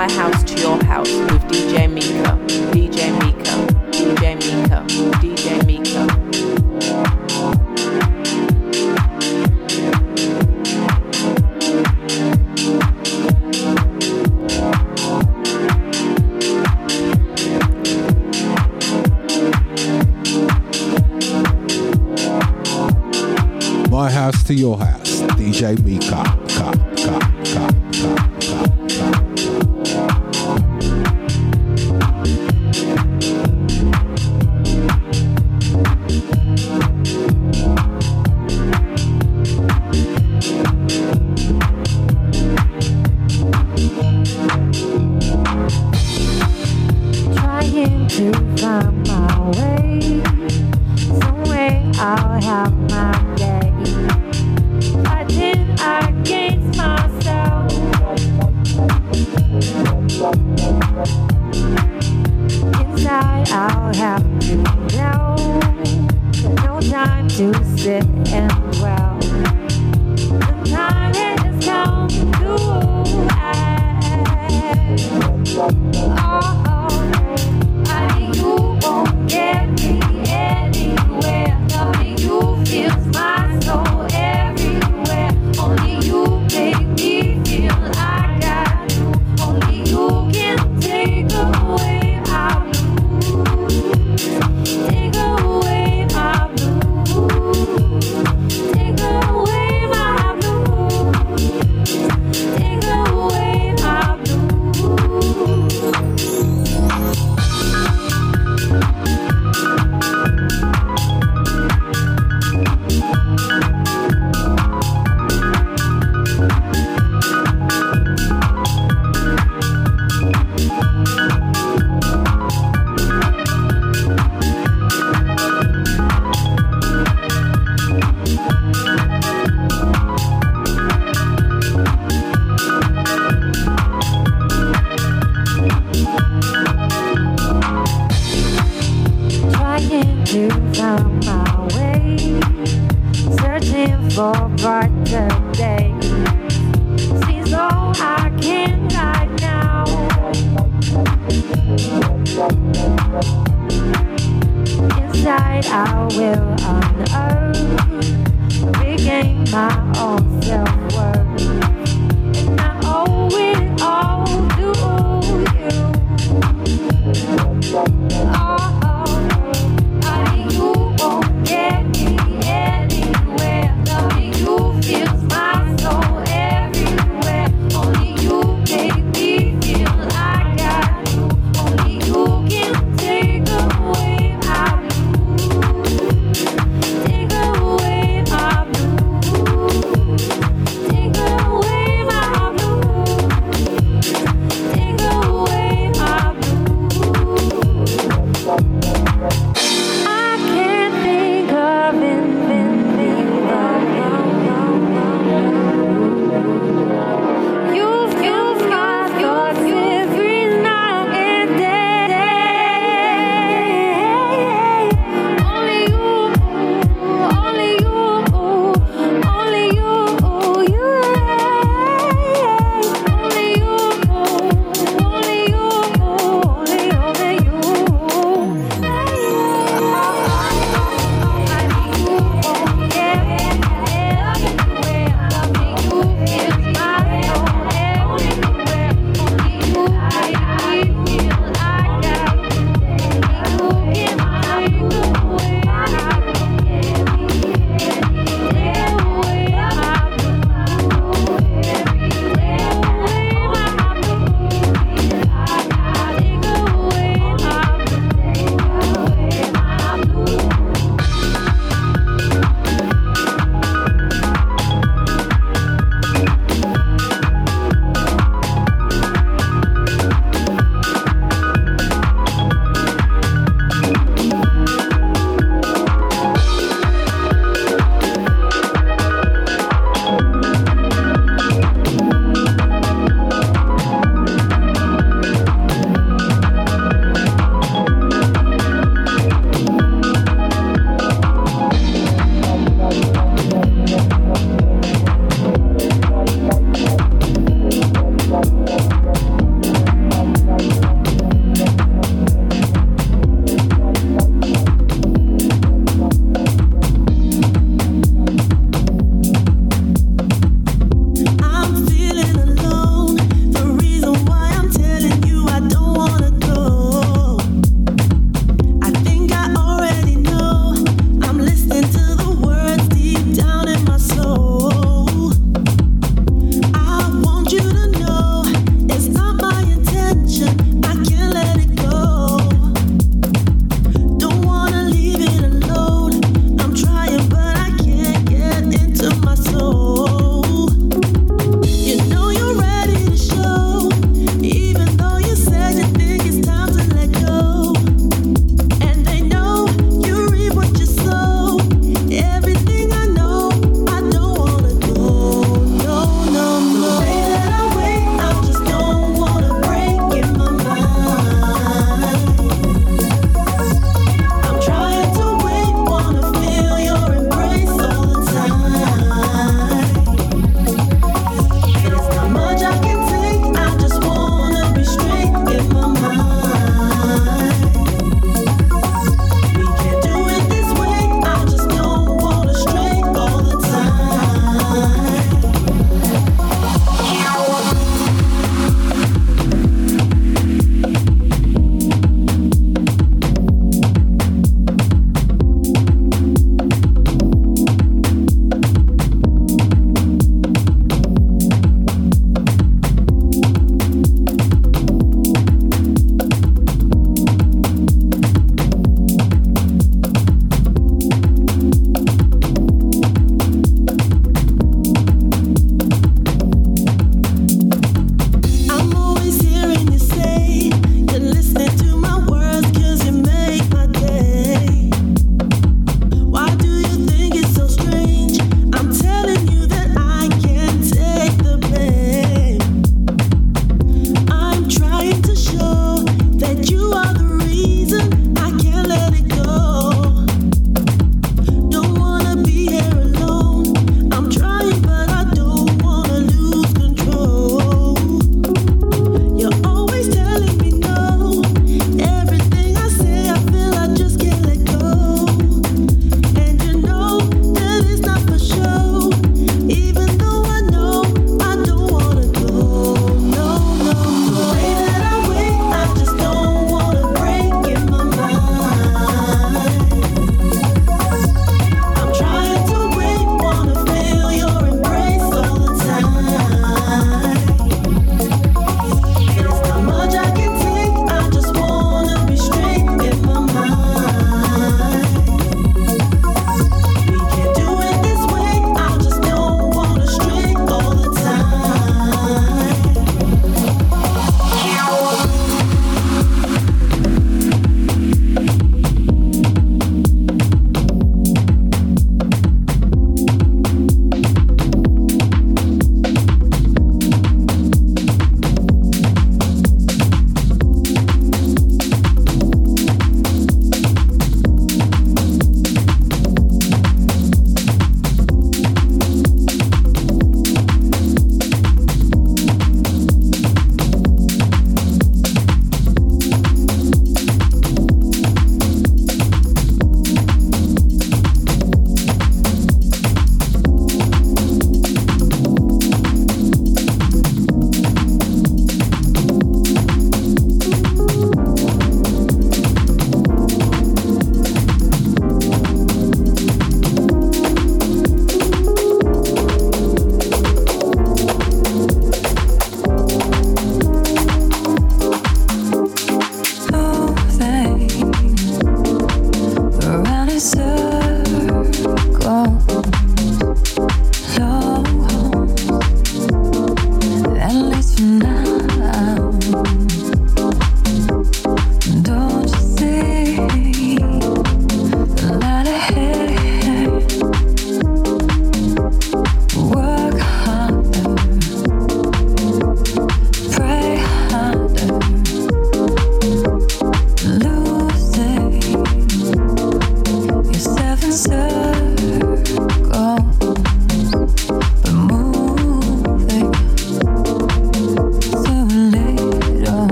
my house to your house with DJ Mika.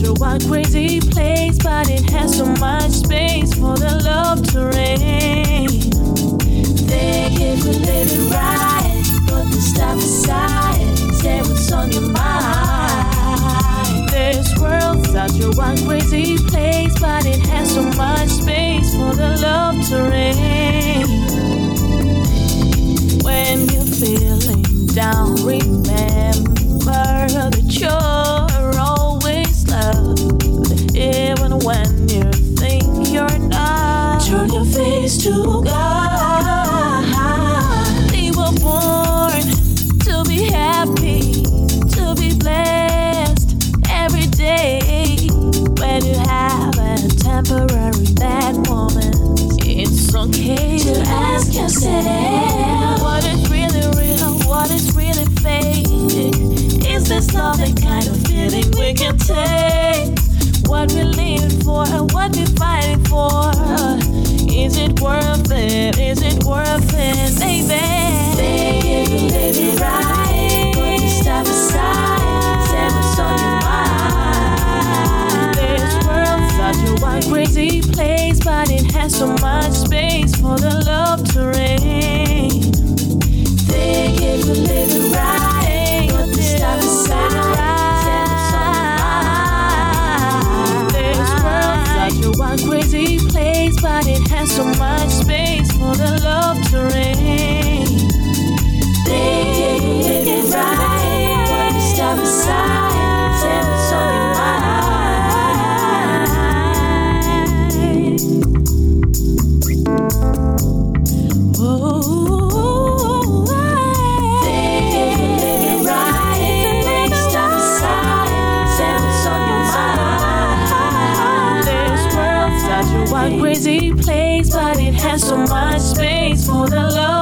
Such a crazy place, but it has so much space for the love to reign. Think if you're living right, put the stuff aside. Say what's on your mind. This world's such a crazy place, but it has so much space for the love to reign. When you're feeling down, remember that you're take? What we're living for and what we're fighting for? Is it worth it? Is it worth it, baby? Think if you live it right, put the stuff aside, say what's on your mind. This world's such a crazy place, but it has so much space for the love to reign. Think if you live it right, so much space for the love to reign. So much space for the love